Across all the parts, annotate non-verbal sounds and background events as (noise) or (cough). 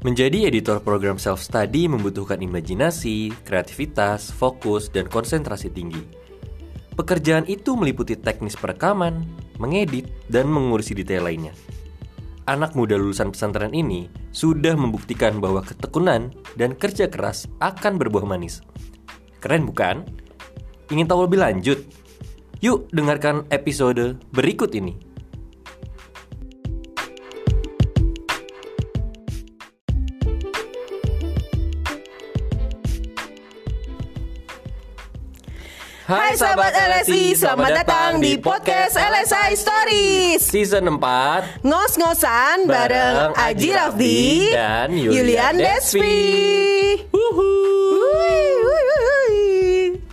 Menjadi editor program self-study membutuhkan imajinasi, kreativitas, fokus, dan konsentrasi tinggi. Pekerjaan itu meliputi teknis perekaman, mengedit, dan mengurusi detail lainnya. Anak muda lulusan pesantren ini sudah membuktikan bahwa ketekunan dan kerja keras akan berbuah manis. Keren bukan? Ingin tahu lebih lanjut? Yuk dengarkan episode berikut ini. Hai sahabat LSI, selamat datang di podcast LSI Stories. Season 4 Ngos-ngosan bareng Aji Rafdi dan Yulian Despi.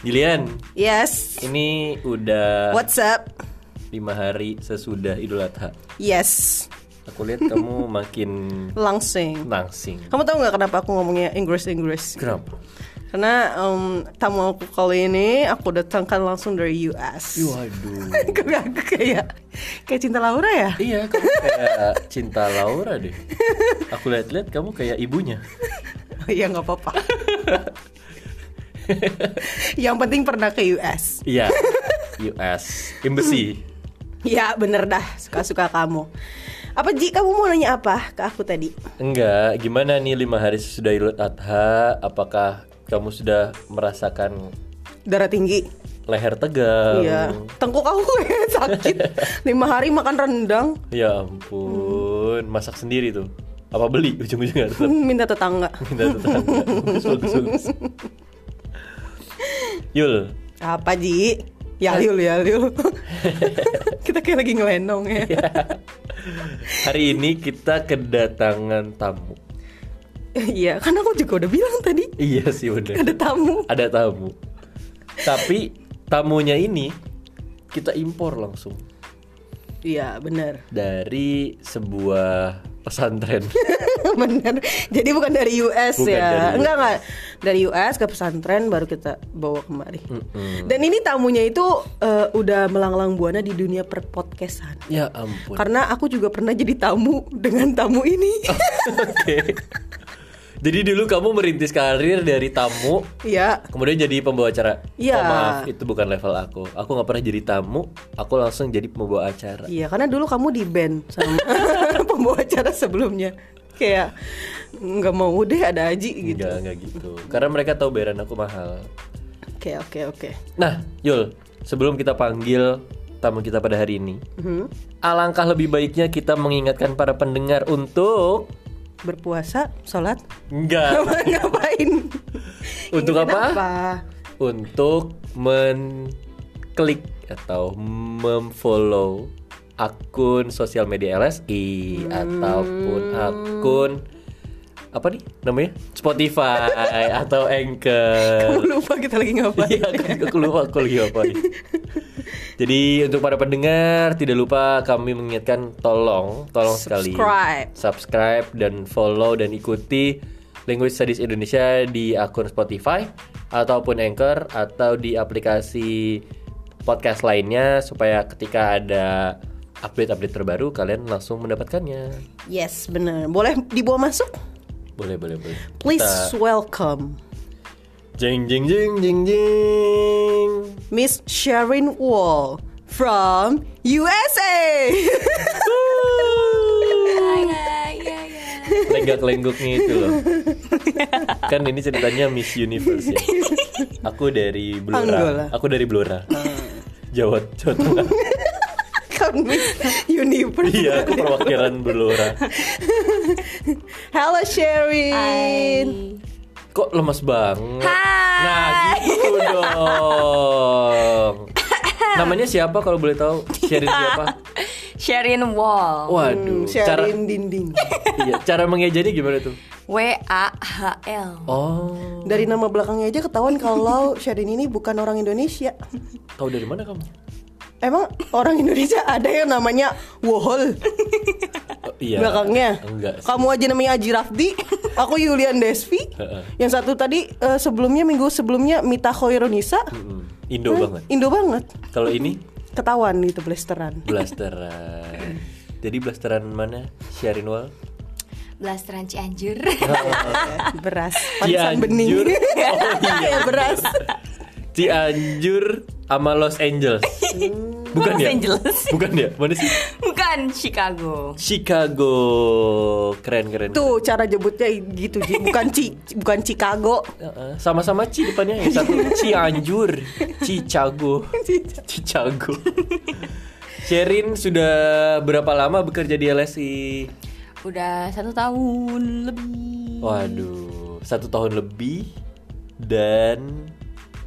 Julian, Yes, ini udah what's up? lima hari sesudah Idul Adha. Yes, Aku lihat kamu makin (laughs) langsing. Nangsing Kamu tahu nggak kenapa aku ngomongnya Inggris-Inggris? Kenapa? Karena em, tamu aku kali ini aku datangkan langsung dari US Waduh (laughs) Kayak aku kayak kayak cinta Laura ya? Iya, kamu (laughs) kayak cinta Laura deh Aku lihat-lihat kamu kayak ibunya Oh iya nggak apa-apa. (laughs) Yang penting pernah ke US. Iya, US Embassy Ya bener dah suka-suka kamu. Apa Ji kamu mau nanya apa ke aku tadi? Enggak, gimana nih lima hari sesudah Idul Adha Apakah kamu sudah merasakan Darah tinggi. leher tegang? Iya. Tengkuk aku kayak (laughs) sakit. Lima hari makan rendang. Ya ampun, masak sendiri tuh. Apa beli ujung-ujungnya tetap Minta tetangga. (laughs) minta tetangga. Bagus, bagus, bagus. Yul, Apa Ji? Ya Yul ya Yul. (laughs) Kita kayak lagi ngelenong ya. hari ini kita kedatangan tamu. (laughs) Iya, kan aku juga udah bilang tadi Iya sih udah. ada tamu. Ada tamu. Tapi tamunya ini kita impor langsung Iya bener dari sebuah pesantren. (laughs) Bener. Jadi bukan dari US Bukan ya. dari US. enggak enggak. Dari US ke pesantren baru kita bawa kemari. Dan ini tamunya itu eh, udah melanglang buana di dunia perpodcastan. ya ampun. Karena aku juga pernah jadi tamu dengan tamu ini. (laughs) Oke. Jadi dulu kamu merintis karir dari tamu Iya. Kemudian jadi pembawa acara. Iya. Oh, maaf, itu bukan level aku. Aku nggak pernah jadi tamu. Aku langsung jadi pembawa acara. Iya, karena dulu kamu di band sama (laughs) pembawa acara sebelumnya. Kayak nggak mau deh ada Aji gitu. Enggak, enggak gitu. Karena mereka tahu bayaran aku mahal. Oke, oke, oke. Nah, Yul, sebelum kita panggil tamu kita pada hari ini, Mhm. alangkah lebih baiknya kita mengingatkan para pendengar untuk Berpuasa, sholat, enggak (laughs) ngapain? untuk apa? kenapa? Untuk menklik atau memfollow akun sosial media LSI ataupun akun apa nih namanya Spotify (laughs) atau Anchor. Kamu lupa kita lagi ngapain? Iya, aku, aku lupa aku lagi ngapain. (laughs) Jadi untuk para pendengar tidak lupa kami mengingatkan tolong, tolong sekali Subscribe. subscribe dan follow dan ikuti Language Studies Indonesia di akun Spotify ataupun Anchor atau di aplikasi podcast lainnya supaya ketika ada update-update terbaru kalian langsung mendapatkannya. Yes, benar. Boleh dibawa masuk? Boleh, boleh, boleh. Please Kita- welcome jeng jeng jeng jeng jeng. Miss Sharon Wall from USA. lenggak-lenggoknya itu loh (laughs) kan ini ceritanya Miss Universe ya aku dari Blora Angola. aku dari Blora Jawa Jawa Tengah kan Miss Universe. iya aku perwakilan Blora (laughs) Halo Sharon. kok lemas banget Hai. nah gitu dong (laughs) namanya siapa kalau boleh tahu Sherin siapa Sherin Wall. waduh cara Sharon dinding. (laughs) iya cara mengejanya gimana tuh W A H L. oh Dari nama belakangnya aja ketahuan kalau Sharon ini bukan orang Indonesia. tahu dari mana kamu Emang orang Indonesia ada yang namanya Wohol Oh, iya belakangnya? enggak sih. Kamu aja namanya Aji Rafdi, aku Yulian Desvi. Yang satu tadi eh, sebelumnya minggu sebelumnya Mita Khoirunisa. Mm-mm. Indo banget Indo banget. kalau ini Ketahuan gitu blasteran. blasteran jadi blasteran mana Syarin Wal Blasteran Cianjur. (laughs) beras, parisan bening. Oh iya. (laughs) ya beras. Cianjur sama Los Angeles. Bukan Los ya? Angeles. Bukan ya? Mana sih? Bukan Chicago. Chicago. Keren keren. Tuh cara jebutnya gitu, Ji. bukan Ci, bukan Chicago. Heeh, Sama-sama Ci depannya yang satu (laughs) Cianjur, Cicago, Cicago. Sherin sudah berapa lama bekerja di LSI? Udah satu tahun lebih. Waduh, satu tahun lebih dan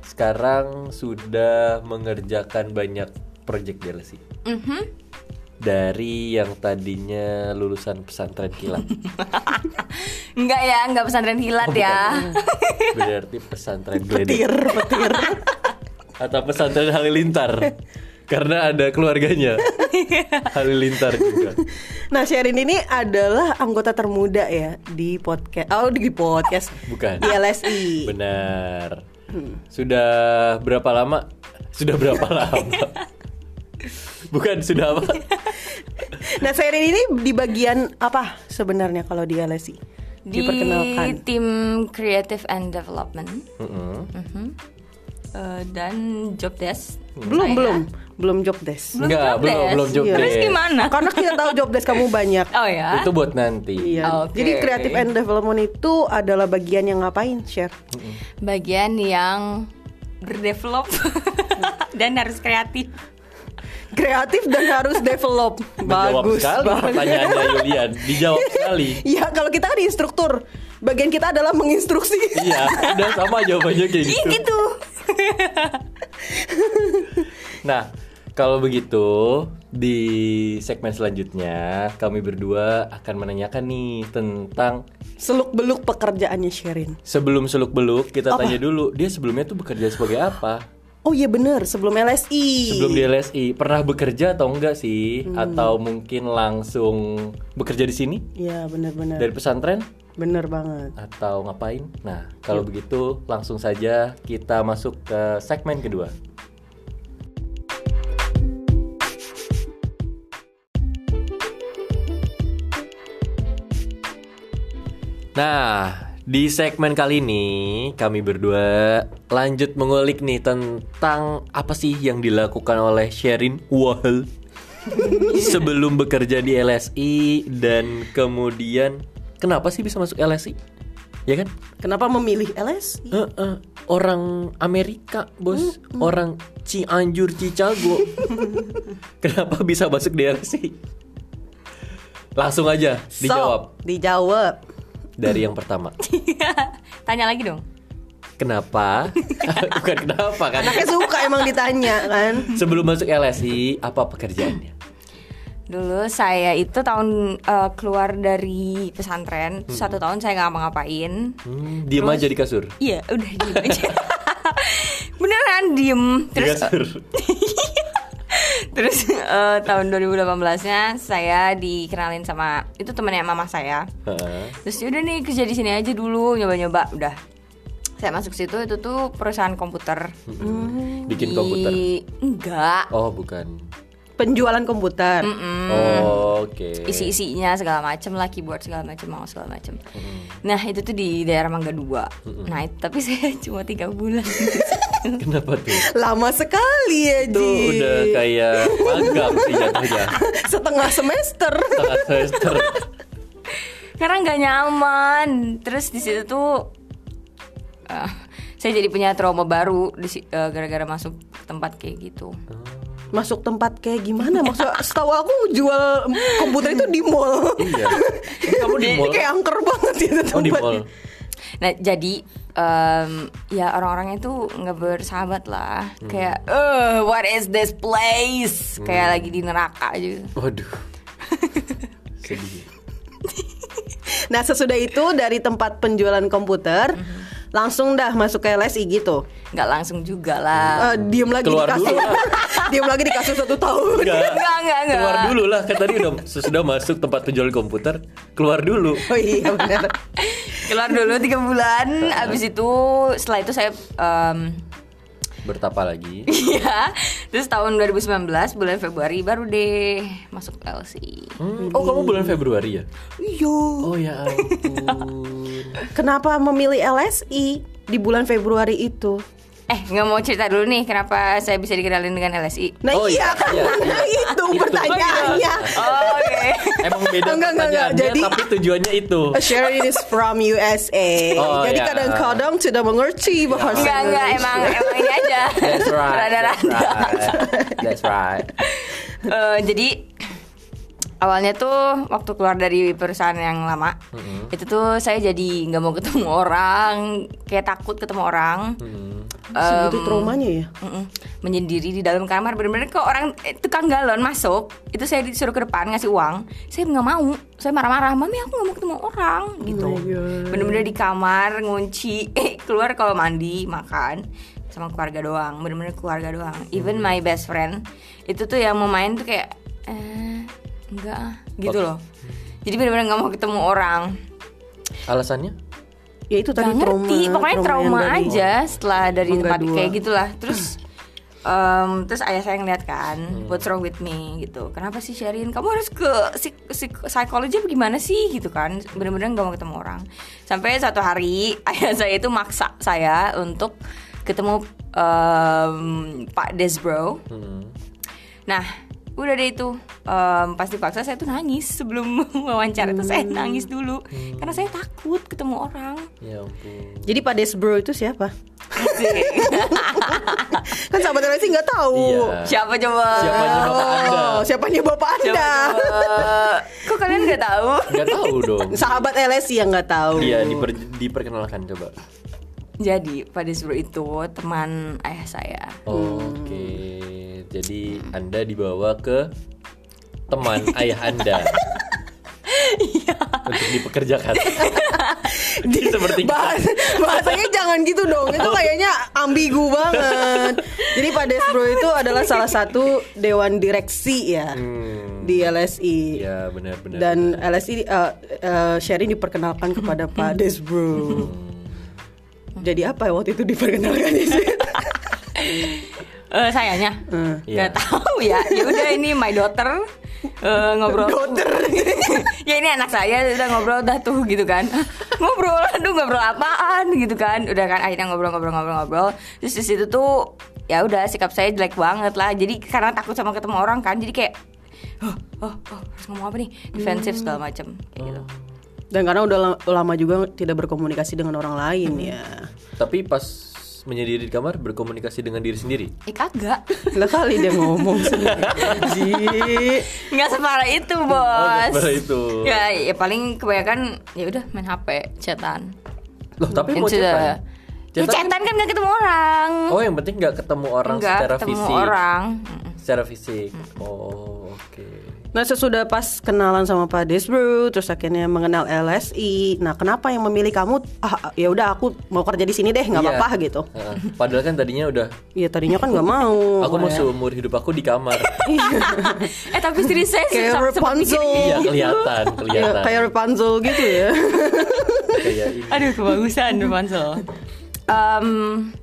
sekarang sudah mengerjakan banyak proyek di LSI. Mhm. Dari yang tadinya lulusan pesantren kilat, (laughs) Enggak ya, enggak pesantren kilat ya. (laughs) berarti pesantren geledek Petir, petir. (laughs) atau pesantren halilintar, karena ada keluarganya halilintar juga. Nah, Sherin ini adalah anggota termuda ya di podcast. Oh, di podcast. Bukan. Di LSI. Benar. Sudah berapa lama? Sudah berapa lama? Bukan sudah apa? (laughs) Nah, Sherin ini di bagian apa sebenarnya kalau di LSI? Di Diperkenalkan. tim Creative and Development Mm-mm. Mhm. Eh, dan job desk. Belum, Saya. belum. Belum job desk. Belum Enggak, job belum, desk. belum job Iya. Terus desk. gimana? Karena kita tahu job desk kamu banyak. Oh ya. Itu buat nanti. Iya. Oke. Jadi creative and development itu adalah bagian yang ngapain, Share? Bagian yang berdevelop (laughs) dan harus kreatif. Kreatif dan harus develop. Menjawab Bagus. sekali bagus. pertanyaannya Yulian. Dijawab sekali. (laughs) Iya, kalau kita kan di instruktur. Bagian kita adalah menginstruksi. Iya, udah sama jawabannya kayak gitu. gitu. Nah, kalau begitu di segmen selanjutnya kami berdua akan menanyakan nih tentang Seluk-beluk pekerjaannya Sherin. sebelum seluk beluk kita Apa? tanya dulu dia sebelumnya tuh bekerja sebagai apa? Oh iya bener, sebelum LSI. Sebelum di LSI pernah bekerja atau enggak sih? Atau mungkin langsung bekerja di sini Iya bener-bener. dari pesantren Bener banget. atau ngapain? Nah, kalau begitu langsung saja kita masuk ke segmen kedua. Nah, di segmen kali ini kami berdua lanjut mengulik nih tentang apa sih yang dilakukan oleh Sherin Wahel sebelum bekerja di LSI dan kemudian kenapa sih bisa masuk LSI? Ya kan? Kenapa memilih LSI? Eh, eh, orang Amerika, bos, orang Cianjur, Cicago. (laughs) Kenapa bisa masuk di LSI? Langsung aja dijawab So, dijawab. Dari yang pertama. (laughs) Tanya lagi dong. Kenapa? (laughs) Bukan kenapa kan? Anaknya suka emang ditanya kan. Sebelum masuk LSI, apa pekerjaannya? Dulu saya itu tahun eh, keluar dari pesantren satu tahun saya nggak ngapa-ngapain. Hmm, diem Terus- aja di kasur. Iya, udah diem aja. (laughs) Beneran diem. Di Terus kasur. Terus (laughs) eh, tahun 2018-nya saya dikenalin sama itu temannya mama saya. Heeh. Terus udah nih kerja di sini aja dulu nyoba-nyoba udah. Saya masuk situ itu tuh perusahaan komputer. Bikin Di- komputer. Enggak. Oh, bukan. Penjualan komputer. Oh, Oke. isi-isinya segala macem lah keyboard segala macem mouse segala macem nah itu tuh di daerah Mangga Dua nah itu, tapi (laughs) saya cuma tiga bulan Kenapa tuh? Lama sekali ya, Itu Ji. udah kayak magang sih jatuhnya. Setengah semester. Setengah semester. karena nggak nyaman terus di situ tuh eh, saya jadi punya trauma baru eh, gara-gara masuk tempat kayak gitu Masuk tempat kayak gimana? Maksudnya setahu aku jual komputer itu di mall. iya. (laughs) Kamu di mall. kayak angker banget itu Oh, di tempat. mall. nah jadi em, ya orang-orangnya tuh nggak bersahabat lah kayak eh what is this place kayak lagi di neraka aja Waduh. (laughs) Sedih. Nah sesudah itu dari tempat penjualan komputer langsung dah masuk ke LSI gitu. Nggak langsung juga lah Eh, diem lagi Keluar di kasur. dulu diem lagi di kasur (laughs) satu tahun. Enggak. Enggak, enggak, enggak. Keluar dulu lah kan tadi udah sesudah masuk tempat penjual komputer, keluar dulu. Oh iya benar. (laughs) keluar dulu tiga bulan abis itu setelah itu saya em, Bertapa lagi. (laughs) Iya. Terus tahun 2019 bulan Februari baru deh masuk LC. Hmm, Oh kamu bulan Februari ya? Iya. Oh ya ampun. Kenapa memilih LSI di bulan Februari itu? Eh, nggak mau cerita dulu nih kenapa saya bisa dikenalin dengan LSI. Nah Oh, iya iya, kan iya. itu pertanyaannya. Oh, oke. (laughs) Emang beda Enggak, enggak, Jadi- tapi tujuannya itu. Sharing is from USA. Oh, Jadi iya. kadang-kadang tidak mengerti bahasa Enggak, enggak, emang emang ini aja. That's right. That's Rada-rada. right. That's right. (laughs) Eh, jadi awalnya tuh waktu keluar dari perusahaan yang lama itu tuh saya jadi nggak mau ketemu orang kayak takut ketemu orang Hmm. Segitu traumanya ya. Mm-mm. menyendiri di dalam kamar. Bener-bener ke orang eh, tukang galon masuk itu saya disuruh ke depan ngasih uang. Saya nggak mau. Saya marah-marah mami aku nggak mau ketemu orang. Gitu. Oh my God. bener-bener di kamar ngunci eh keluar kalau mandi makan sama keluarga doang. Bener-bener keluarga doang. Even my best friend itu tuh yang mau main tuh kayak eh enggak ah gitu loh. Jadi bener-bener nggak mau ketemu orang. Alasannya? Ya itu tadi Gak trauma. ngerti pokoknya trauma dari- aja setelah dari Mangga tempat dua. kayak gitulah terus em, terus ayah saya ngeliat kan Hmm. what's wrong with me gitu kenapa sih Sherin kamu harus ke psik psik psikologi apa gimana sih gitu kan bener-bener gak mau ketemu orang sampai suatu hari (laughs) ayah saya itu maksa saya untuk ketemu em, Pak Desbro Hmm. nah udah deh itu em, pas dipaksa saya tuh nangis sebelum (laughs) wawancara tuh saya nangis dulu karena saya takut ketemu orang Ya ampun. Jadi Pak Desbro itu siapa? (laughs) kan sahabat LSI nggak tahu. Iya. Siapa coba? Siapanya bapak anda? Oh, siapanya bapak Siapa anda? coba? Kok kalian nggak tahu? Nggak tahu dong. Sahabat LSI yang nggak tahu. Iya diper- diperkenalkan coba. Jadi Pak Desbro itu teman ayah saya. Oke. Jadi anda dibawa ke teman (laughs) ayah anda. Untuk dipekerjakan. (laughs) Jadi seperti Bahas, bahasanya jangan gitu dong. Itu kayaknya ambigu banget. Jadi Pak Desbro itu adalah salah satu Dewan Direksi ya Hmm. Di LSI Ya benar-benar. Dan LSI uh, uh, Sherin diperkenalkan kepada (laughs) Pak Desbro. Jadi apa ya waktu itu diperkenalkan di Eh sayanya Hmm. nggak Iya. tahu ya. Ya udah ini my daughter eh, ngobrol. Daughter. (laughs) ya ini anak saya udah ngobrol udah tuh gitu kan. ngobrol, aduh ngobrol apaan gitu kan. Udah kan akhirnya ngobrol-ngobrol-ngobrol-ngobrol. Terus di situ tuh ya udah sikap saya jelek banget lah. Jadi karena takut sama ketemu orang kan. Jadi kayak oh, oh, oh harus ngomong apa nih? Defensif segala macam kayak gitu. Dan karena udah la- lama juga tidak berkomunikasi dengan orang lain ya Tapi pas menyendiri di kamar berkomunikasi dengan diri sendiri. Eh kagak. (laughs) Lah kali dia ngomong sendiri Nggak separah itu bos. Oh, separah itu. Ya, ya paling kebanyakan ya udah main HP, chatan. Loh, tapi mau chatan. Ya chatan kan nggak ketemu orang. Oh, yang penting nggak ketemu orang Nggak secara ketemu fisik. orang. Mm-mm. Secara fisik. Oh, oke. Nah sesudah pas kenalan sama Pak Desbro, terus akhirnya mengenal LSI. Nah kenapa yang memilih kamu? Ah ya udah aku mau kerja di sini deh, nggak Iya. apa-apa gitu. Heeh. Padahal kan tadinya udah Iya tadinya kan nggak mau. aku mau seumur hidup aku di kamar. (laughs) (laughs) Eh tapi serius saya Kayak Rapunzel. Iya, kelihatan, Ya, kelihatan. kayak Rapunzel gitu ya. (laughs) Kayak ini. Aduh kebagusan Rapunzel. Em,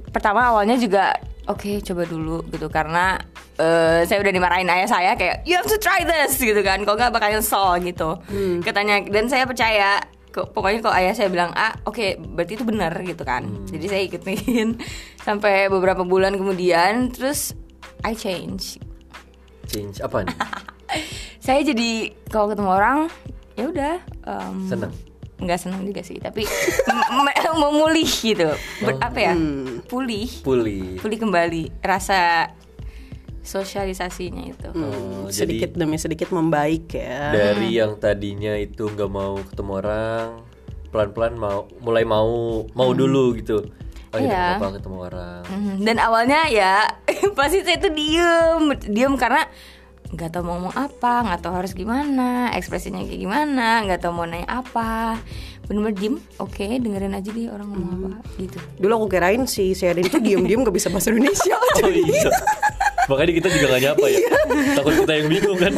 pertama awalnya juga oke coba dulu gitu. Karena eh, saya udah dimarahin ayah saya kayak you have to try this gitu kan. Kok nggak bakal nyesel gitu. Katanya dan saya percaya kok pokoknya kalau ayah saya bilang ah oke berarti itu benar gitu kan. Jadi saya ikutin (laughs) sampai beberapa bulan kemudian terus I change. Change apa nih? (laughs) saya jadi kalau ketemu orang ya udah em, Seneng. Nggak senang juga sih tapi (laughs) memulih gitu Ber- apa ya pulih Pulih. pulih kembali rasa sosialisasinya itu Oh, sedikit jadi demi sedikit membaik ya. dari yang tadinya itu nggak mau ketemu orang, pelan-pelan mau mulai mau mau dulu gitu. Oh Iya. ya apa ketemu orang. Mhm. dan awalnya ya (laughs) pasti saya tuh diem diem karena nggak tahu mau ngomong apa nggak tahu harus gimana ekspresinya kayak gimana nggak tahu mau nanya apa bener-bener diem oke dengerin aja deh orang ngomong apa gitu Dulu aku kirain si Sherin itu diem-diem gak bisa bahasa Indonesia. (laughs) Oh iya. Makanya kita juga gak nyapa ya. Takut kita yang bingung kan.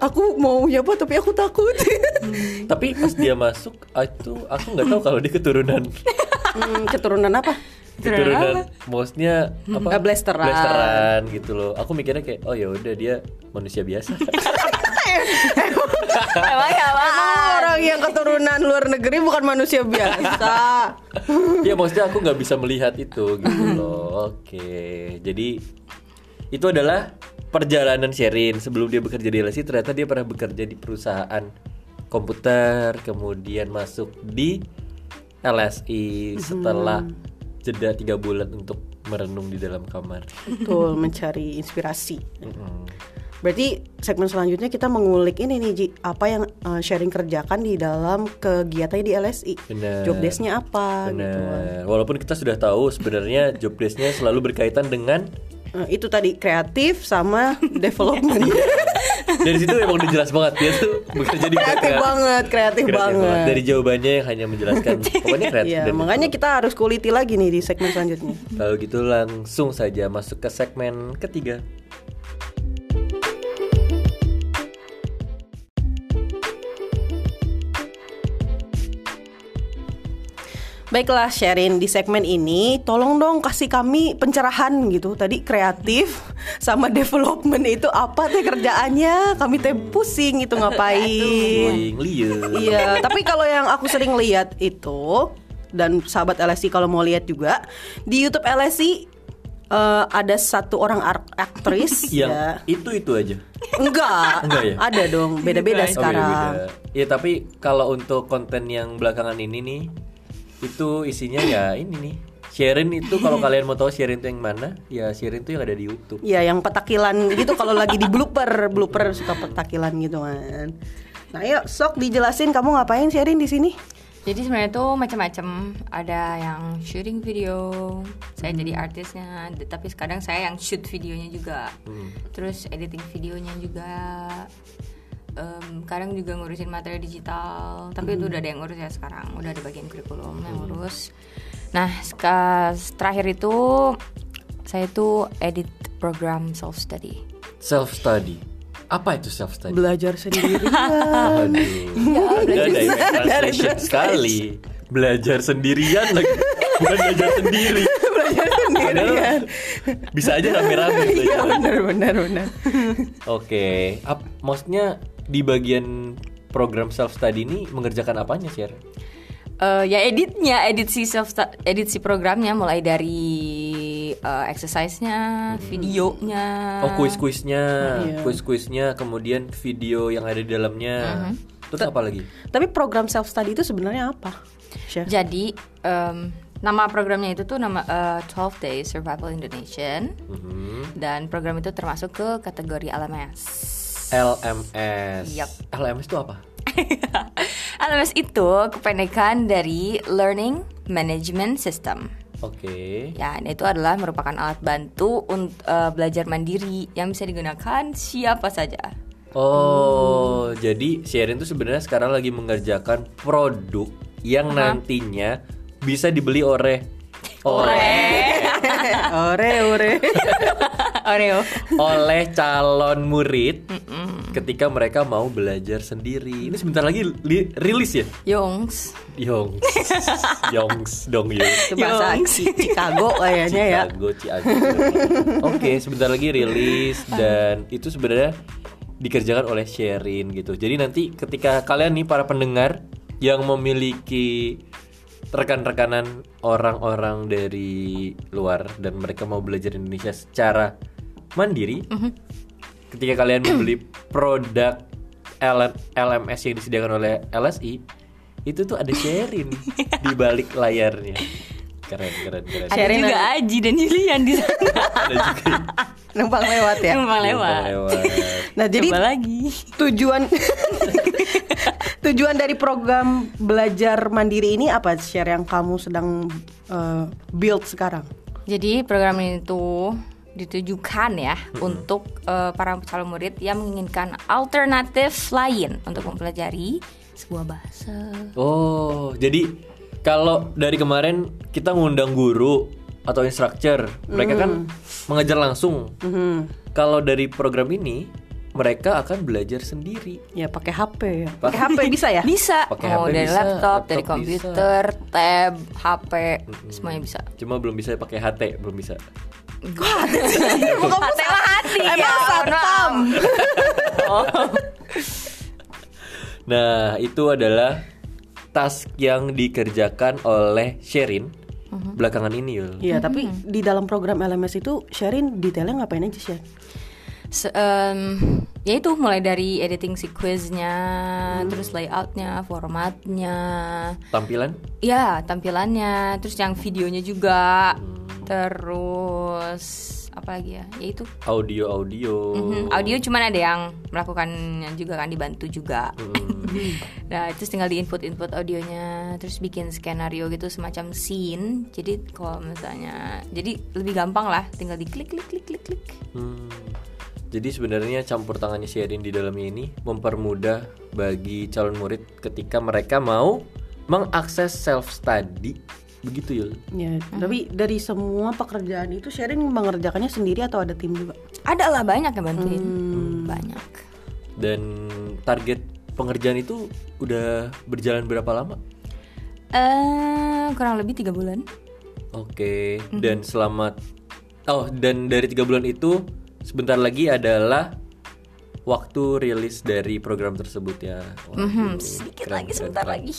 aku mau nyapa tapi aku takut. Tapi pas dia masuk, itu aku nggak tahu kalau dia keturunan Hmm, keturunan apa? Keturunan mouse-nya apa? Ah, blasteran. Blasteran gitu loh. Aku mikirnya kayak oh ya udah dia manusia biasa. (laughs) Emang ya orang yang keturunan luar negeri bukan manusia biasa. (laughs) ya maksudnya aku nggak bisa melihat itu gitu loh. Oke. Jadi itu adalah perjalanan Sherin sebelum dia bekerja di LSI ternyata dia pernah bekerja di perusahaan komputer kemudian masuk di LSI setelah jeda tiga bulan untuk merenung di dalam kamar. Betul, mencari inspirasi. Mm-mm. Berarti segmen selanjutnya kita mengulik ini nih Ji, apa yang uh, sharing kerjakan di dalam kegiatannya di LSI. Benar. Job desk-nya apa gitu. Benar. Walaupun kita sudah tahu sebenarnya job desk-nya selalu berkaitan dengan Eh, itu tadi kreatif sama development. (laughs) dari situ emang udah jelas banget dia tuh bekerja di kreatif banget, kreatif, banget. Dari jawabannya yang hanya menjelaskan (laughs) pokoknya kreatif. Iya, dan makanya kita harus kuliti lagi nih di segmen selanjutnya. Kalau gitu langsung saja masuk ke segmen ketiga. Baiklah Sherin di segmen ini tolong dong kasih kami pencerahan gitu Tadi kreatif sama development itu apa teh kerjaannya Kami teh pusing itu ngapain. Iya tapi kalau yang aku sering lihat itu Dan sahabat LSI kalau mau lihat juga Di Youtube LSI eh, ada satu orang aktris (laughs) Yang ya. itu itu aja. Enggak, Enggak ya? ada dong beda-beda Oh, sekarang beda-beda. Ya tapi kalau untuk konten yang belakangan ini nih itu isinya ya ini nih. Sharing itu kalau (laughs) kalian mau tahu sharing itu yang mana, ya sharing itu yang ada di YouTube. Iya, yang petakilan gitu kalau lagi di blooper, blooper suka petakilan gitu kan. Nah, yuk sok dijelasin kamu ngapain sharing di sini? Jadi sebenarnya tuh macam-macam. Ada yang shooting video, saya jadi artisnya. Tapi sekarang saya yang shoot videonya juga. Terus editing videonya juga. Em, kadang juga ngurusin materi digital. Tapi itu udah ada yang ngurus ya sekarang. Udah ada bagian kurikulum yang ngurus. Nah, terakhir itu saya tuh edit program self study. Self study. Apa itu self study? Belajar sendiri. (laughs) Aduh. (laughs) Translation Ada sekali. Belajar sendirian lagi. Bukan belajar sendiri. Belajar sendirian. Bisa aja rame-rame Iya belajar. benar benar benar. Oke, Ap- maksudnya di bagian program self study ini mengerjakan apanya sih? Eh, ya editnya, edit si self edit si programnya mulai dari eh, exercise-nya, videonya. Oh, kuis-kuisnya, Iya. kuis-kuisnya, kemudian video yang ada di dalamnya. Terus apa lagi? Tapi program self study itu sebenarnya apa? Chef? Jadi em, nama programnya itu tuh nama eh, 12 Days Survival Indonesian Mhm. dan program itu termasuk ke kategori LMS. LMS. Yup. LMS itu apa? (laughs) LMS itu kependekan dari Learning Management System. Oke. Ya, ini itu adalah merupakan alat bantu untuk belajar mandiri yang bisa digunakan siapa saja. Oh, jadi Sherin tuh sebenarnya sekarang lagi mengerjakan produk yang nantinya bisa dibeli oleh oleh ore (laughs) ore. (laughs) Oreo. oleh calon murid ketika mereka mau belajar sendiri. Ini sebentar lagi li- rilis ya? Yongs. Yongs. (laughs) Yongs dong. Itu bahasa Yongs. Ci- Chicago kayaknya ya. Chicago, Cianjur. Oke, sebentar lagi rilis dan itu sebenarnya dikerjakan oleh Sherin gitu. Jadi nanti ketika kalian nih para pendengar yang memiliki rekan-rekanan orang-orang dari luar dan mereka mau belajar Indonesia secara mandiri, ketika kalian membeli produk L- LMS yang disediakan oleh LSI, itu tuh ada Sherin (laughs) di balik layarnya. Keren, keren, keren. Ada Sharing juga Aji dan Julian di sana. (laughs) Ada juga Numpang lewat ya. Numpang lewat. lewat. Nah, jadi Coba lagi. tujuan (laughs) tujuan dari program belajar mandiri ini apa share yang kamu sedang eh, build sekarang Jadi program ini tuh ditujukan ya untuk eh, para calon murid yang menginginkan alternatif lain untuk mempelajari sebuah bahasa. Oh, jadi kalau dari kemarin kita ngundang guru atau instructor, mereka kan mengajar langsung. Kalau dari program ini mereka akan belajar sendiri. Ya pakai HP ya. Pakai HP bisa ya? Bisa. Pakai Mau HP dari bisa, laptop, dari laptop komputer, tab, HP, semuanya bisa. Cuma belum bisa pakai HT, belum bisa. Hati mah hati ya. Emang satpam. (laughs) Nah, itu adalah task yang dikerjakan oleh Sherin Mhm. belakangan ini, Yul. Iya, tapi di dalam program LMS itu Sherin detailnya ngapain aja sih? Se- em, ya itu mulai dari editing si quiznya, terus layoutnya, formatnya, Tampilan? ya tampilannya, terus yang videonya juga, terus apa lagi ya? Ya itu Audio-audio. Mhm, audio cuman ada yang melakukannya juga kan dibantu juga. nah terus tinggal di input input audionya, terus bikin skenario gitu semacam scene. Jadi kalau misalnya, jadi lebih gampang lah, tinggal di klik klik klik klik klik. Hmm. Jadi sebenarnya campur tangannya Sherin di dalamnya ini mempermudah bagi calon murid ketika mereka mau mengakses self study. Begitu, Yul. Ya, tapi dari semua pekerjaan itu Sherin mengerjakannya sendiri atau ada tim juga? Ada lah banyak yang bantuin, banyak. Dan target pengerjaan itu udah berjalan berapa lama? Eh kurang lebih tiga bulan. Oke, dan selamat Oh, dan dari tiga bulan itu sebentar lagi adalah waktu rilis dari program tersebut ya. Waduh, Mhm, sedikit keren, lagi, keren, sebentar keren. lagi.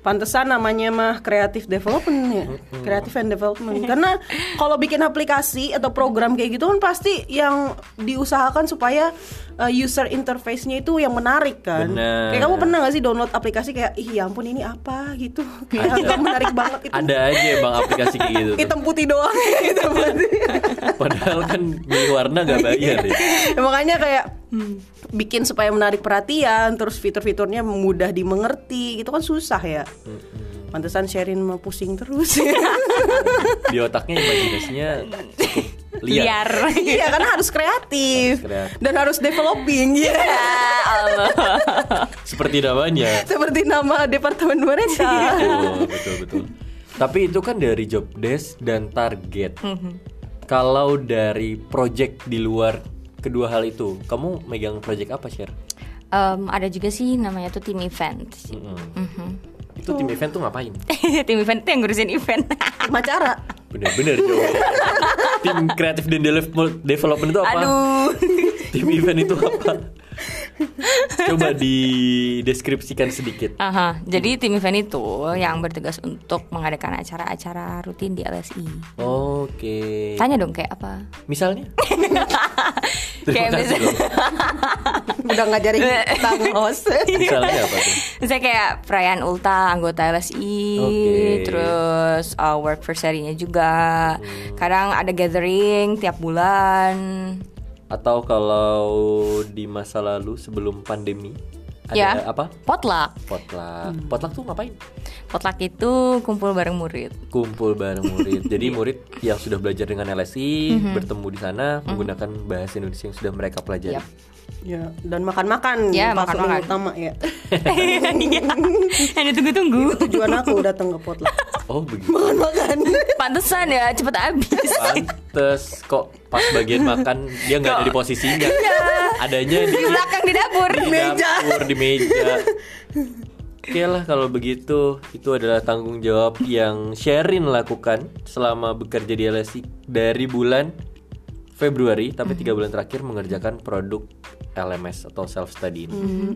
Pantesan namanya mah creative development ya. Creative and development. Karena kalau bikin aplikasi atau program kayak gitu kan pasti yang diusahakan supaya uh, user interface-nya itu yang menarik kan. Benar. Kayak kamu pernah gak sih download aplikasi kayak ih ya ampun ini apa gitu. Kayak menarik banget itu. Ada aja bang aplikasi kayak gitu. Hitam putih doang (laughs) gitu berarti. Padahal kan milih warna gak bayar ya. Ya, makanya kayak hmm, bikin supaya menarik perhatian, terus fitur-fiturnya mudah dimengerti, gitu kan susah ya. Pantesan Sherin mau pusing terus. Di otaknya imajinasinya cukup liar. iya karena harus kreatif, Harus kreatif. dan harus developing ya. Seperti namanya. Seperti nama departemen mereka. Betul, betul, betul. Tapi itu kan dari job desk dan target. Kalau dari project di luar kedua hal itu, kamu megang project apa, Share? Em, ada juga sih namanya tuh tim event. Mhm. Itu tim event tuh ngapain? (laughs) tim event tuh yang ngurusin event. Macara. Bener-bener jawabannya. tim kreatif dan develop- development itu apa? Aduh. Tim event itu apa? (laughs) Coba dideskripsikan sedikit. Aha, jadi tim event itu yang bertugas untuk mengadakan acara-acara rutin di LSI. Oke. Tanya dong kayak apa? Misalnya? (laughs) Kayak Terima kasih misal- loh. Udah ngajarin (laughs) kita host. Misalnya apa tuh? Misalnya kayak perayaan ulta anggota LSI, Oke. terus uh, work anniversary-nya juga. Kadang ada gathering tiap bulan. Atau kalau di masa lalu sebelum pandemi ada Ya. apa? Potluck. Potluck. Potluck tuh ngapain? Potluck itu kumpul bareng murid. Kumpul bareng murid. Jadi (laughs) murid yang sudah belajar dengan LSI bertemu di sana menggunakan bahasa Indonesia yang sudah mereka pelajari. Yap. ya, dan makan-makan Ya, pas makan-makan. utama ya. (laughs) Iya. (laughs) Yang ditunggu-tunggu. Tujuan aku datang ke potluck. Oh begitu. Makan-makan. (laughs) Pantesan ya cepet habis. Pantes kok pas bagian makan dia nggak ada di posisinya. Adanya di, Di belakang di dapur. di dapur di meja. Oke lah kalau begitu itu adalah tanggung jawab yang Sherin lakukan selama bekerja di LSI dari bulan Februari tapi tiga bulan terakhir mengerjakan produk LMS atau self study ini.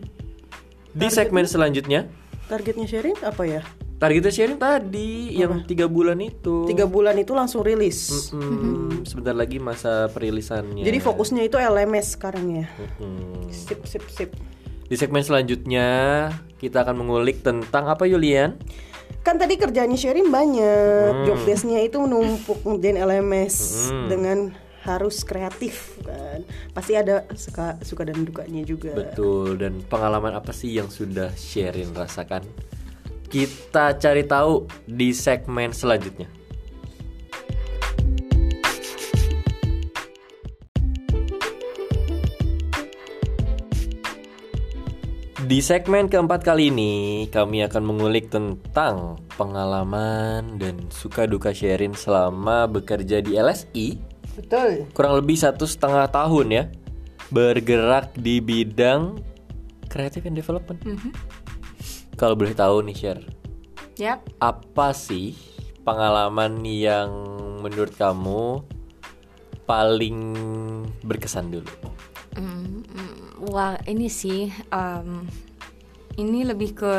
Di segmen selanjutnya Targetnya Sherin apa ya? Targetnya Sherin tadi yang tiga bulan itu. Tiga bulan itu langsung rilis. Hmm, (laughs) sebentar lagi masa perilisannya. Jadi fokusnya itu LMS sekarang ya. Hmm. Sip sip sip. Di segmen selanjutnya kita akan mengulik tentang apa Yulian? Kan tadi kerjaannya Sherin banyak, job desk-nya itu menumpuk ngerjain LMS dengan harus kreatif kan. Pasti ada suka suka dan dukanya juga. Betul dan pengalaman apa sih yang sudah Sherin rasakan? Kita cari tahu di segmen selanjutnya. Di segmen keempat kali ini kami akan mengulik tentang pengalaman dan suka duka Sherin selama bekerja di LSI Betul. kurang lebih satu setengah tahun ya bergerak di bidang creative and development. Kalau boleh tahu nih share, Yap. apa sih pengalaman yang menurut kamu paling berkesan dulu? Wah ini sih em, ini lebih ke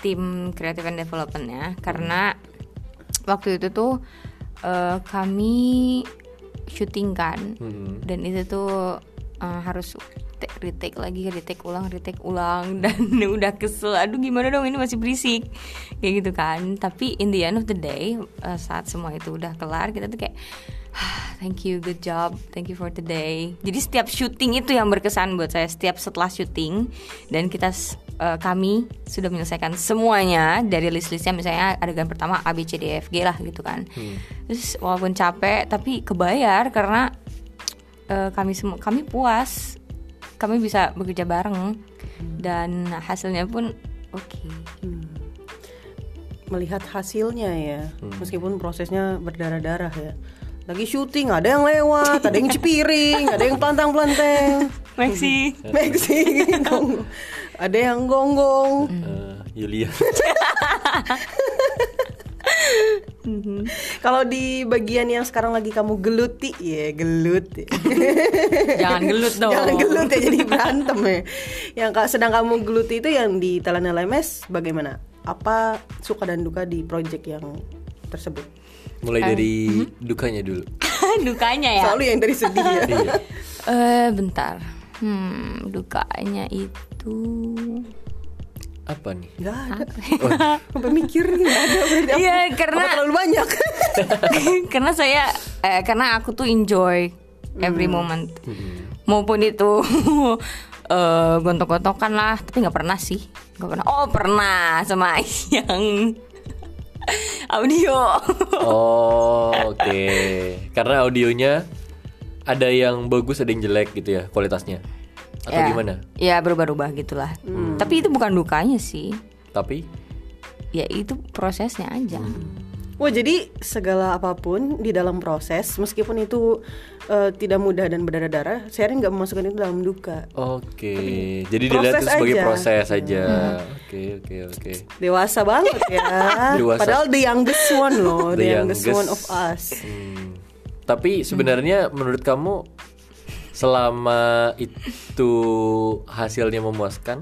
tim creative and development ya karena waktu itu tuh eh, kami syuting kan Hmm. dan itu tuh eh, harus take- retake lagi retake ulang retake ulang (laughs) dan udah kesel. Aduh gimana dong ini masih berisik. Kayak gitu kan. Tapi in the end of the day eh, saat semua itu udah kelar kita tuh kayak "Ah, thank you good job thank you for today. Jadi setiap syuting itu yang berkesan buat saya setiap setelah syuting dan kita eh, kami sudah menyelesaikan semuanya dari list-listnya. Misalnya adegan pertama A B C D E F G lah gitu kan. Terus walaupun capek tapi kebayar karena eh, kami semua kami puas kami bisa bekerja bareng. Dan hasilnya pun oke. Melihat hasilnya ya meskipun prosesnya berdarah-darah ya. Lagi syuting ada yang lewat ada yang (laughs) cipiring ada yang pelantang-pelantang. Maxi. Maxi gong- ada yang gonggong. Eh, Yulia. (laughs) (laughs) kalau di bagian yang sekarang lagi kamu geluti ya gelut ya. (laughs) jangan gelut dong. Jangan gelut ya jadi berantem ya. Yang ka- sedang kamu geluti itu yang di Telan LMS bagaimana? Apa suka dan duka di project yang tersebut? Mulai dari dukanya dulu. (laughs) dukanya ya? Selalu yang dari sedih ya. Iya. eh bentar. Hmm dukanya itu Apa nih? nggak ada. (laughs) Sampai mikir nggak ada. Berarti apa- Iya, apa karena- terlalu banyak. (laughs) Karena saya eh, karena aku tuh enjoy every moment. Maupun itu (laughs) eh gontok-gontokan lah. Tapi nggak pernah sih. Nggak pernah. Oh pernah sama yang audio. Oh, oke. Karena audionya ada yang bagus, ada yang jelek gitu ya kualitasnya. Atau Ya. gimana? ya berubah-ubah gitulah tapi itu bukan dukanya sih Tapi ya itu prosesnya aja Wah jadi segala apa pun di dalam proses meskipun itu eh, tidak mudah dan berdarah-darah, Sherin nggak memasukkan itu dalam duka. oke. Jadi dilihat itu sebagai aja. proses aja. Oke, oke, oke. Dewasa banget ya. (laughs) Dewasa. Padahal the youngest one loh, the, The youngest, youngest. one of us. Hmm. Tapi sebenarnya menurut kamu selama itu hasilnya memuaskan,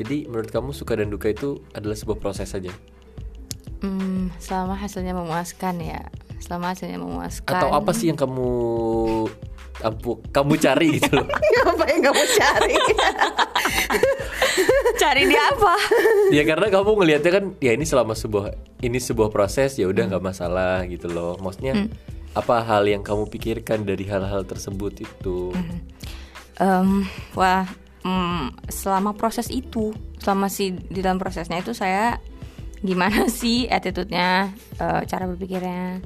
jadi menurut kamu suka dan duka itu adalah sebuah proses saja. Hmm, selama hasilnya memuaskan ya selama hasilnya memuaskan Atau apa sih yang kamu ampu, kamu cari gitu loh? (laughs) Apa yang kamu cari? (laughs) cari di apa ya karena kamu ngelihatnya kan ya ini selama sebuah ini sebuah proses ya udah nggak masalah gitu loh. Maksudnya apa hal yang kamu pikirkan dari hal-hal tersebut itu? Em, wah mm, selama proses itu selama si di dalam prosesnya itu saya gimana (laughs) sih attitude-nya eh, cara berpikirnya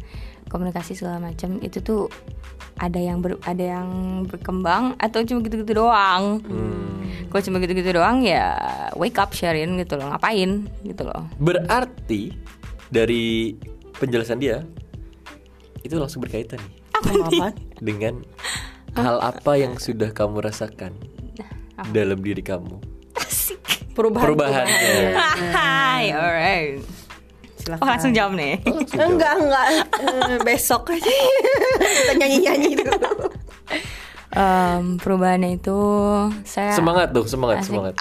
komunikasi segala macam itu tuh ada yang ber- ada yang berkembang atau cuma gitu-gitu doang? Kalau cuma gitu-gitu doang ya wake up sharing gitu loh ngapain gitu loh. Berarti dari penjelasan dia itu langsung berkaitan nih Sama apaan? (laughs) dengan hal apa yang sudah kamu rasakan dalam diri kamu. Perubahan. Perubahannya. Hai, alright. Oh, langsung jawab nih. Enggak, enggak. Eh, besok aja. Kita nyanyi-nyanyi dulu. Em, perubahannya itu saya Semangat tuh, semangat, Asik. semangat.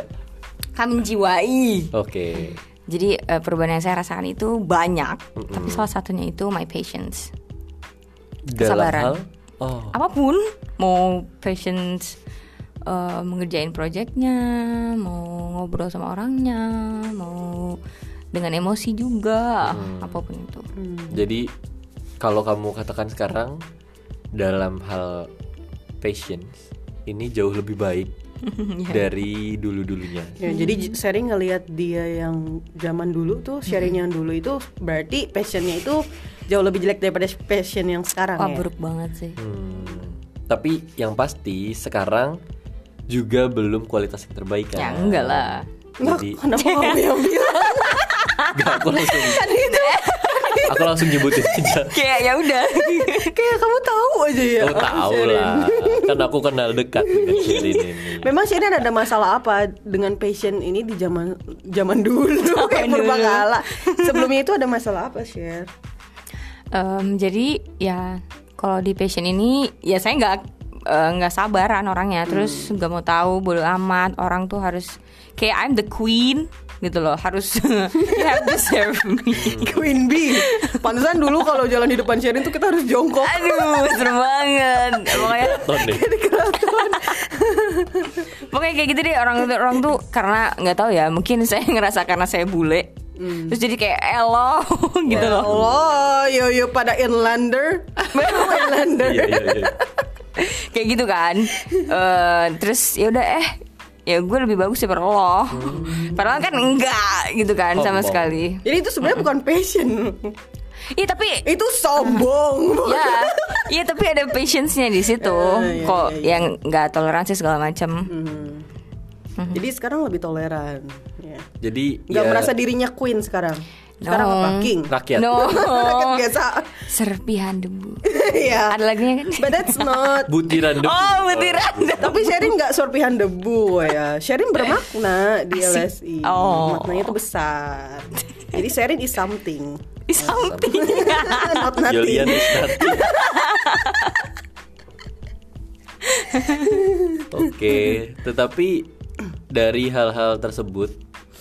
(laughs) kami menjiwai. Oke. Jadi eh, perubahan yang saya rasakan itu banyak, tapi salah satunya itu my patience. Dalam Kesabaran. hal oh, Apa pun, mau patience eh, mengerjain proyeknya, mau ngobrol sama orangnya, mau dengan emosi juga, apa pun itu. jadi kalau kamu katakan sekarang dalam hal patience ini jauh lebih baik (laughs) dari dulu-dulunya. Ya, jadi j- sharing ngelihat dia yang zaman dulu tuh, sharing yang dulu itu berarti passionnya itu jauh lebih jelek daripada passion yang sekarang Wah ya. buruk banget sih. Hmm, tapi yang pasti sekarang juga belum kualitas yang terbaik kan. Ya enggak lah. Nggak, Jadi kenapa kamu yang bilang? (laughs) Nggak, aku langsung aku langsung nyebutin aja. Kayak ya udah. (laughs) Kayak kamu tahu aja ya. Oh tahu lah. kan aku kenal dekat dengan Sherin ini. Memang Sherin ada masalah apa dengan passion ini di zaman zaman dulu kayak dulu. purbakala. Sebelumnya itu ada masalah apa, Sher? Em, jadi ya kalau di passion ini ya saya nggak eh, nggak sabaran orangnya terus nggak mau tahu bodo amat orang tuh harus kayak I'm the queen gitu loh harus (laughs) you have to serve me Queen Bee. Pantesan dulu kalau jalan di depan Sherin tuh kita harus jongkok. aduh serem banget pokoknya pokoknya kayak gitu deh orang orang tuh karena nggak tahu ya mungkin (laughs) saya ngerasa karena saya bule terus jadi kayak elo (laughs) gitu loh Allah, yo yo pada inlander. Memang inlander. Iya iya iya. kayak gitu kan Eh, terus ya udah eh ya gue lebih bagus daripada lo padahal kan enggak gitu kan sama sekali Jadi itu sebenarnya bukan passion. iya tapi Itu sombong. ya iya tapi ada patience-nya di situ iya, kok iya, iya. yang nggak toleransi segala macam Hmm. Jadi sekarang lebih toleran. Ya. Jadi Nggak ya, merasa dirinya queen sekarang. Sekarang No. apa? King. rakyat. no (laughs) kan (laughs) biasa. serpihan debu Iya. ada lagunya kan But that's not. Butiran debu. oh butiran Tapi Sherin nggak sorpihan debu ya. Sherin bermakna di Asik. LSI. Oh. Maknanya itu besar. Jadi Sherin is something. Is something (laughs) not nothing. Julian is nothing. Oke, tetapi dari hal-hal tersebut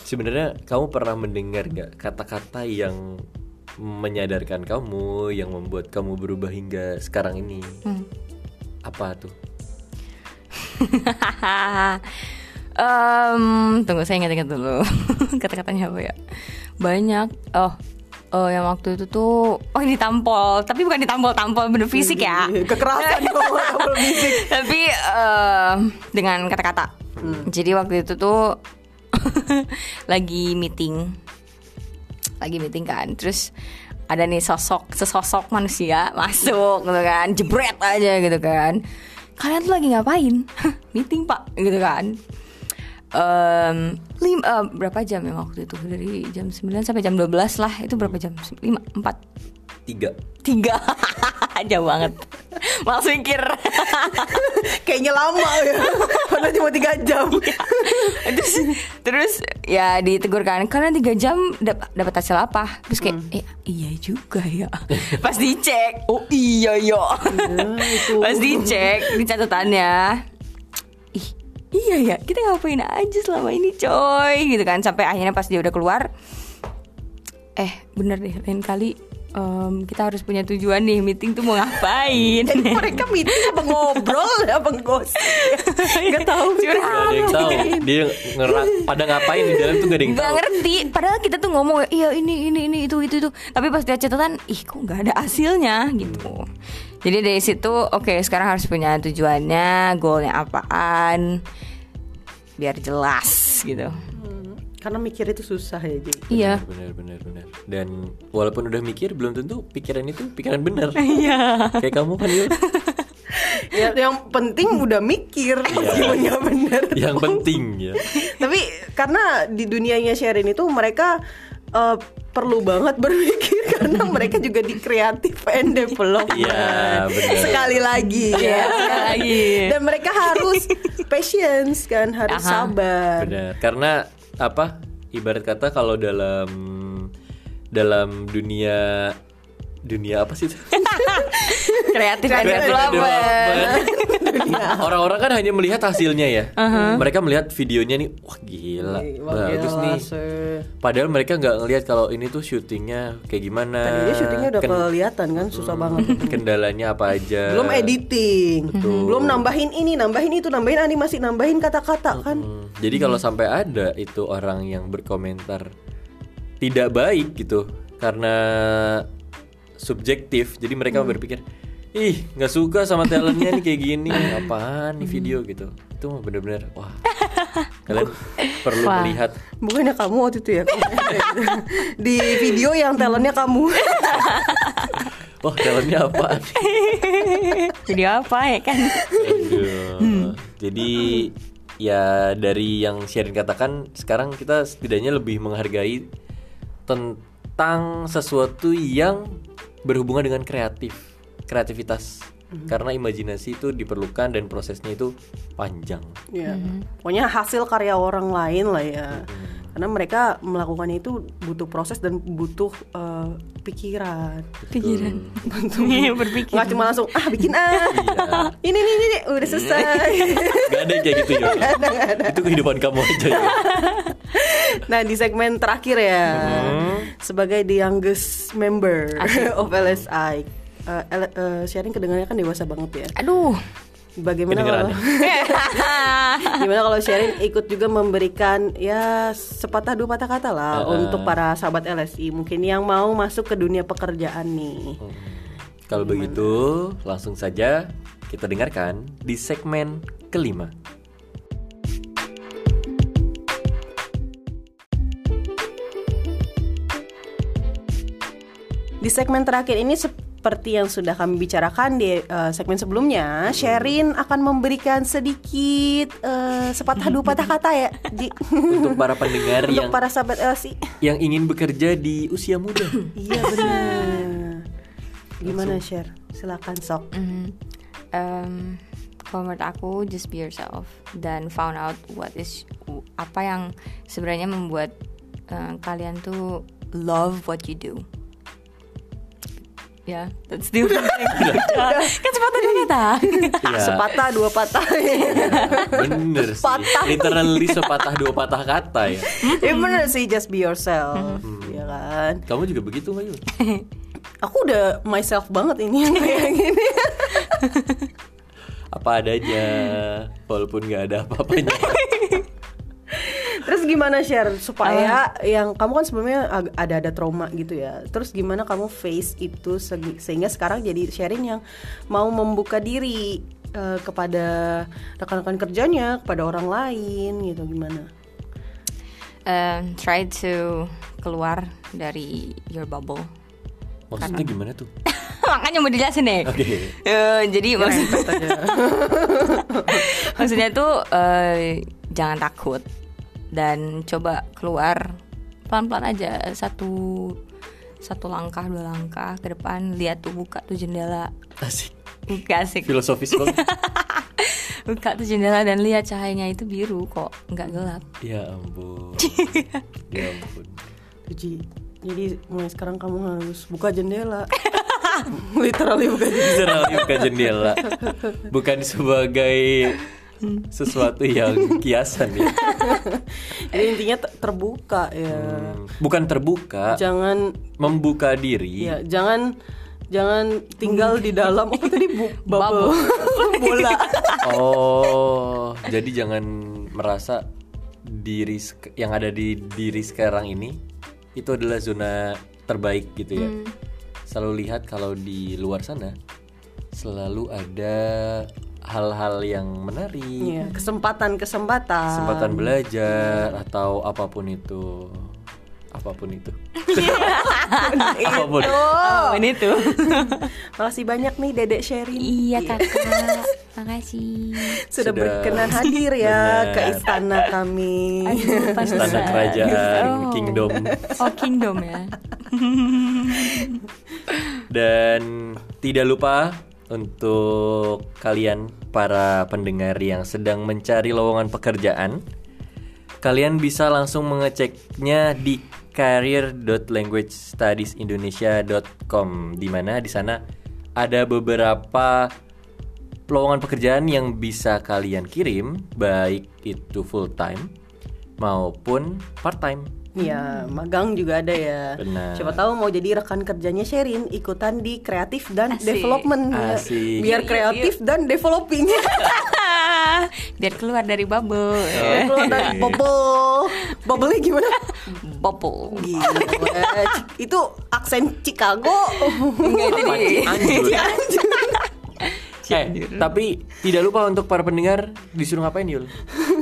sebenarnya kamu pernah mendengar nggak kata-kata yang menyadarkan kamu, yang membuat kamu berubah hingga sekarang ini? Apa tuh? (laughs) Em, tunggu saya ingat-ingat dulu (laughs) kata-katanya apa ya banyak oh oh yang waktu itu tuh oh ini tampol tapi bukan ditampol-tampol bener fisik ya (laughs) Kekerasan double fisik. tapi em, dengan kata-kata jadi waktu itu tuh (laughs) lagi meeting. Lagi meeting kan. Terus ada nih sosok sesosok manusia masuk gitu kan. Jebret aja gitu kan. Kalian tuh lagi ngapain? Meeting pak. Gitu kan. Em, lim, eh, berapa jam ya waktu itu? Dari jam 9 sampai jam 12 lah. Itu berapa jam? 5 4 Tiga. tiga. (laughs) Jauh banget. Malas mikir (laughs) Kayaknya lama ya. Padahal cuma 3 jam. (laughs) terus terus ya ditegur kan kalian tiga jam dap- dapat hasil apa? Terus kayak eh iya juga ya. Pas dicek. Oh iya yo pas dicek di catatannya. Ih iya ya kita ngapain aja selama ini coy. Gitu kan sampai akhirnya pas dia udah keluar eh bener deh lain kali em, kita harus punya tujuan nih meeting tuh mau ngapain? Jadi (laughs) mereka meeting apa ngobrol (laughs) apa ngegosip? (laughs) Gak tahu. Yang tahu. Dia ngerak pada ngapain di dalam tuh gak ada yang nggak tahu. ngerti. Padahal kita tuh ngomong iya ini ini ini itu itu itu. Tapi pas dia catatan ih kok nggak ada hasilnya? Gitu. Jadi dari situ oke sekarang harus punya tujuannya goalnya apaan? Biar jelas gitu Karena mikir itu susah ya, Ji. iya Benar benar benar. Dan walaupun udah mikir belum tentu pikiran itu pikiran benar. (laughs) iya Kayak kamu kan Yul. (laughs) Ya, yang penting udah mikir meskipun ya bener. Yang penting ya. (laughs) Tapi karena di dunianya Sherin itu mereka eh, perlu banget berpikir karena mereka juga di kreatif and development. Iya, benar. Sekali lagi ya. sekali lagi. Dan mereka harus patience kan, harus Aha. sabar. Benar. Karena apa? Ibarat kata kalau dalam dalam dunia dunia apa sih? (laughs) kreatif dan development (laughs) Orang-orang kan hanya melihat hasilnya ya. Mereka melihat videonya nih, wah gila, Wah, bagus gila, nih. se- Padahal mereka nggak ngelihat kalau ini tuh syutingnya kayak gimana. Tadinya syutingnya udah Ken- kelihatan kan, susah banget. kendalanya apa aja. Belum editing, belum nambahin ini, nambahin itu, nambahin animasi, nambahin kata-kata kan. Hmm, Jadi kalau sampai ada itu orang yang berkomentar tidak baik gitu karena subjektif, jadi mereka berpikir ih nggak suka sama talentnya nih kayak gini, (laughs) apaan nih video gitu. Itu mah bener-bener wah (laughs) kalian perlu Wah. melihat Bukannya kamu waktu itu ya (laughs) di video yang talentnya kamu. wah talentnya apa? video apa ya kan Aduh. Jadi ya dari yang Sherin katakan sekarang kita setidaknya lebih menghargai tentang sesuatu yang berhubungan dengan kreatif, kreativitas. karena imajinasi itu diperlukan dan prosesnya itu panjang. Ya. Pokoknya hasil karya orang lain lah ya. Karena mereka melakukannya itu butuh proses dan butuh eh, pikiran. Pikiran. Butuh Iya, berpikir. Nggak cuma langsung ah bikin ah. Iya. ini nih ini nih udah selesai. Gak ada yang kayak gitu Yul. Itu kehidupan kamu aja Yul. nah di segmen terakhir ya Hmm. sebagai the youngest member (laughs) of LSI. eh, L- eh, sharing kedengarannya kan dewasa banget ya. Aduh. Bagaimana kalau (laughs) gimana kalau sharing ikut juga memberikan ya sepatah dua patah kata lah Uh-uh. untuk para sahabat LSI mungkin yang mau masuk ke dunia pekerjaan nih. Kalau begitu, langsung saja kita dengarkan di segmen kelima. Di segmen terakhir ini seperti yang sudah kami bicarakan di eh, segmen sebelumnya, Sherin akan memberikan sedikit eh, sepatah dua patah kata ya Ji. Untuk para pendengar untuk yang para sahabat LSI. yang ingin bekerja di usia muda. Iya benar. Gimana share? Silakan sok. Mhm. Em, kalau menurut aku just be yourself dan found out what is apa yang sebenarnya membuat eh, kalian tuh love what you do. Ya, that's the only thing. (laughs) kan sepatah dua kata. Ya, Sepatah dua patah. bener sih. Patah. Literally sepatah dua patah kata ya. ya bener sih just be yourself, ya kan. Kamu juga begitu nggak? (laughs) Aku udah myself banget ini yang kayak gini. Apa adanya, walaupun nggak ada apa-apanya. (laughs) Terus gimana share supaya yang kamu kan sebelumnya ada ada trauma gitu ya. Terus gimana kamu face itu segi- sehingga sekarang jadi sharing yang mau membuka diri eh, kepada rekan-rekan kerjanya, kepada orang lain gitu gimana? Em, try to keluar dari your bubble. Maksudnya gimana tuh? (laughs) Makanya mau dijelasin deh. Oke. Eh, jadi maksud, (laughs) maksudnya tuh eh, jangan takut dan coba keluar pelan-pelan aja satu satu langkah dua langkah ke depan lihat tuh buka tuh jendela Asik. buka asik Filosofis banget. (laughs) buka tuh jendela dan lihat cahayanya itu biru kok nggak gelap Ya ampun. (laughs) ya ampun. Tuji. Jadi mulai sekarang kamu harus buka jendela. (laughs) Literally buka jendela. Literally buka jendela. Bukan sebagai (laughs) sesuatu yang kiasan ya. (laughs) Jadi intinya te- terbuka ya. Hmm, Bukan terbuka, Jangan membuka diri. ya jangan jangan tinggal di dalam apa tadi bu, (laughs) bubble bola. Oh, jadi jangan merasa diri yang ada di diri sekarang ini itu adalah zona terbaik gitu ya. Selalu lihat kalau di luar sana selalu ada hal-hal yang menarik, Iya, kesempatan-kesempatan. kesempatan belajar atau apa pun itu. Apa pun itu. (laughs) apa pun. Oh, ini tuh makasih banyak nih Dedek Sherin. iya kakak makasih Sudah, Sudah. berkenan hadir ya Benar. ke istana kami. Istana kerajaan Oh. kingdom. oh kingdom ya Dan tidak lupa untuk kalian para pendengar yang sedang mencari lowongan pekerjaan, kalian bisa langsung mengeceknya di career.languagestudiesindonesia.com di mana di sana ada beberapa lowongan pekerjaan yang bisa kalian kirim baik itu full time maupun part time. Iya, magang juga ada ya. Benar. Siapa tahu mau jadi rekan kerjanya Sherin ikutan di kreatif dan Asik. development ya. Asik. Biar Yuk, yuk, kreatif dan developing. (laughs) biar keluar dari bubble Keluar dari bubble. Bubble-nya gimana? bubble Gila. Itu aksen Chicago. Enggak itu di Anjur. Eh, tapi tidak lupa untuk para pendengar disuruh ngapain Yul?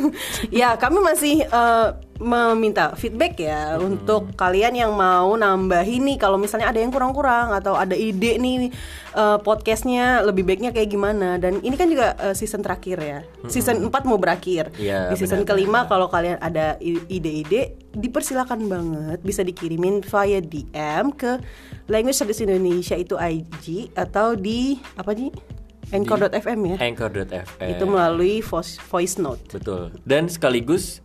(laughs) ya, kami masih eh, meminta feedback ya untuk kalian yang mau nambahin nih kalau misalnya ada yang kurang-kurang atau ada ide nih eh, podcastnya lebih baiknya kayak gimana dan ini kan juga eh, season terakhir ya. Season 4 mau berakhir. Iya, Di season benar, kelima kalau kalian ada ide-ide dipersilakan banget bisa dikirimin via DM ke Language Studies Indonesia itu IG atau di apa nih? Anchor.fm ya. Anchor.fm. Itu melalui voice, voice note. Betul. Dan sekaligus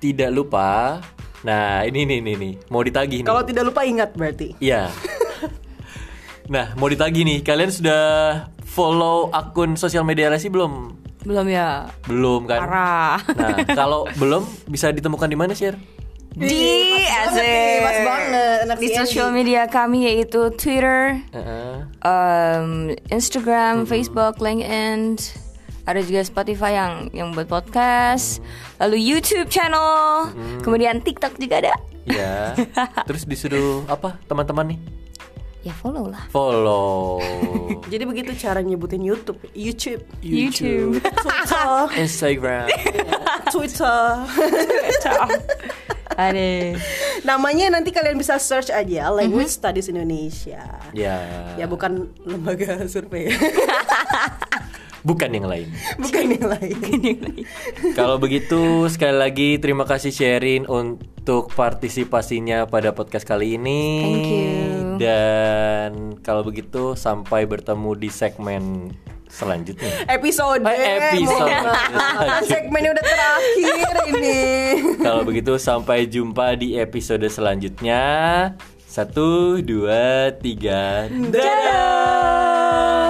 tidak lupa. Nah, ini nih nih nih, mau ditagih nih. Kalau tidak lupa ingat berarti. Iya. (laughs) nah, mau ditagih nih. Kalian sudah follow akun sosial media Lesi belum? Belum ya. Belum kan? Parah. Nah, kalau (laughs) belum bisa ditemukan di mana, Share? Di Banget asik. banget, anak Di Andy. media kami yaitu Twitter, Heeh. um, Instagram, Facebook, LinkedIn, ada juga Spotify yang yang buat podcast, lalu YouTube channel, kemudian TikTok juga ada. Iya. (laughs) Terus disuruh apa teman-teman nih? Ya follow lah. Follow (laughs) Jadi begitu cara nyebutin YouTube, YouTube, YouTube. Twitter, Instagram. (laughs) Twitter. Ada. (laughs) Namanya nanti kalian bisa search aja Language Studies Indonesia. ya. Ya bukan lembaga (laughs) survei, (laughs) Bukan yang lain. bukan yang lain. Kalau begitu sekali lagi terima kasih Sherin untuk partisipasinya pada podcast kali ini. Thank you. Dan kalau begitu sampai bertemu di segmen selanjutnya. Episode, Eh, episode (laughs) Kan segmennya udah terakhir ini. Kalau begitu sampai jumpa di episode selanjutnya. Satu, dua, tiga, dadah.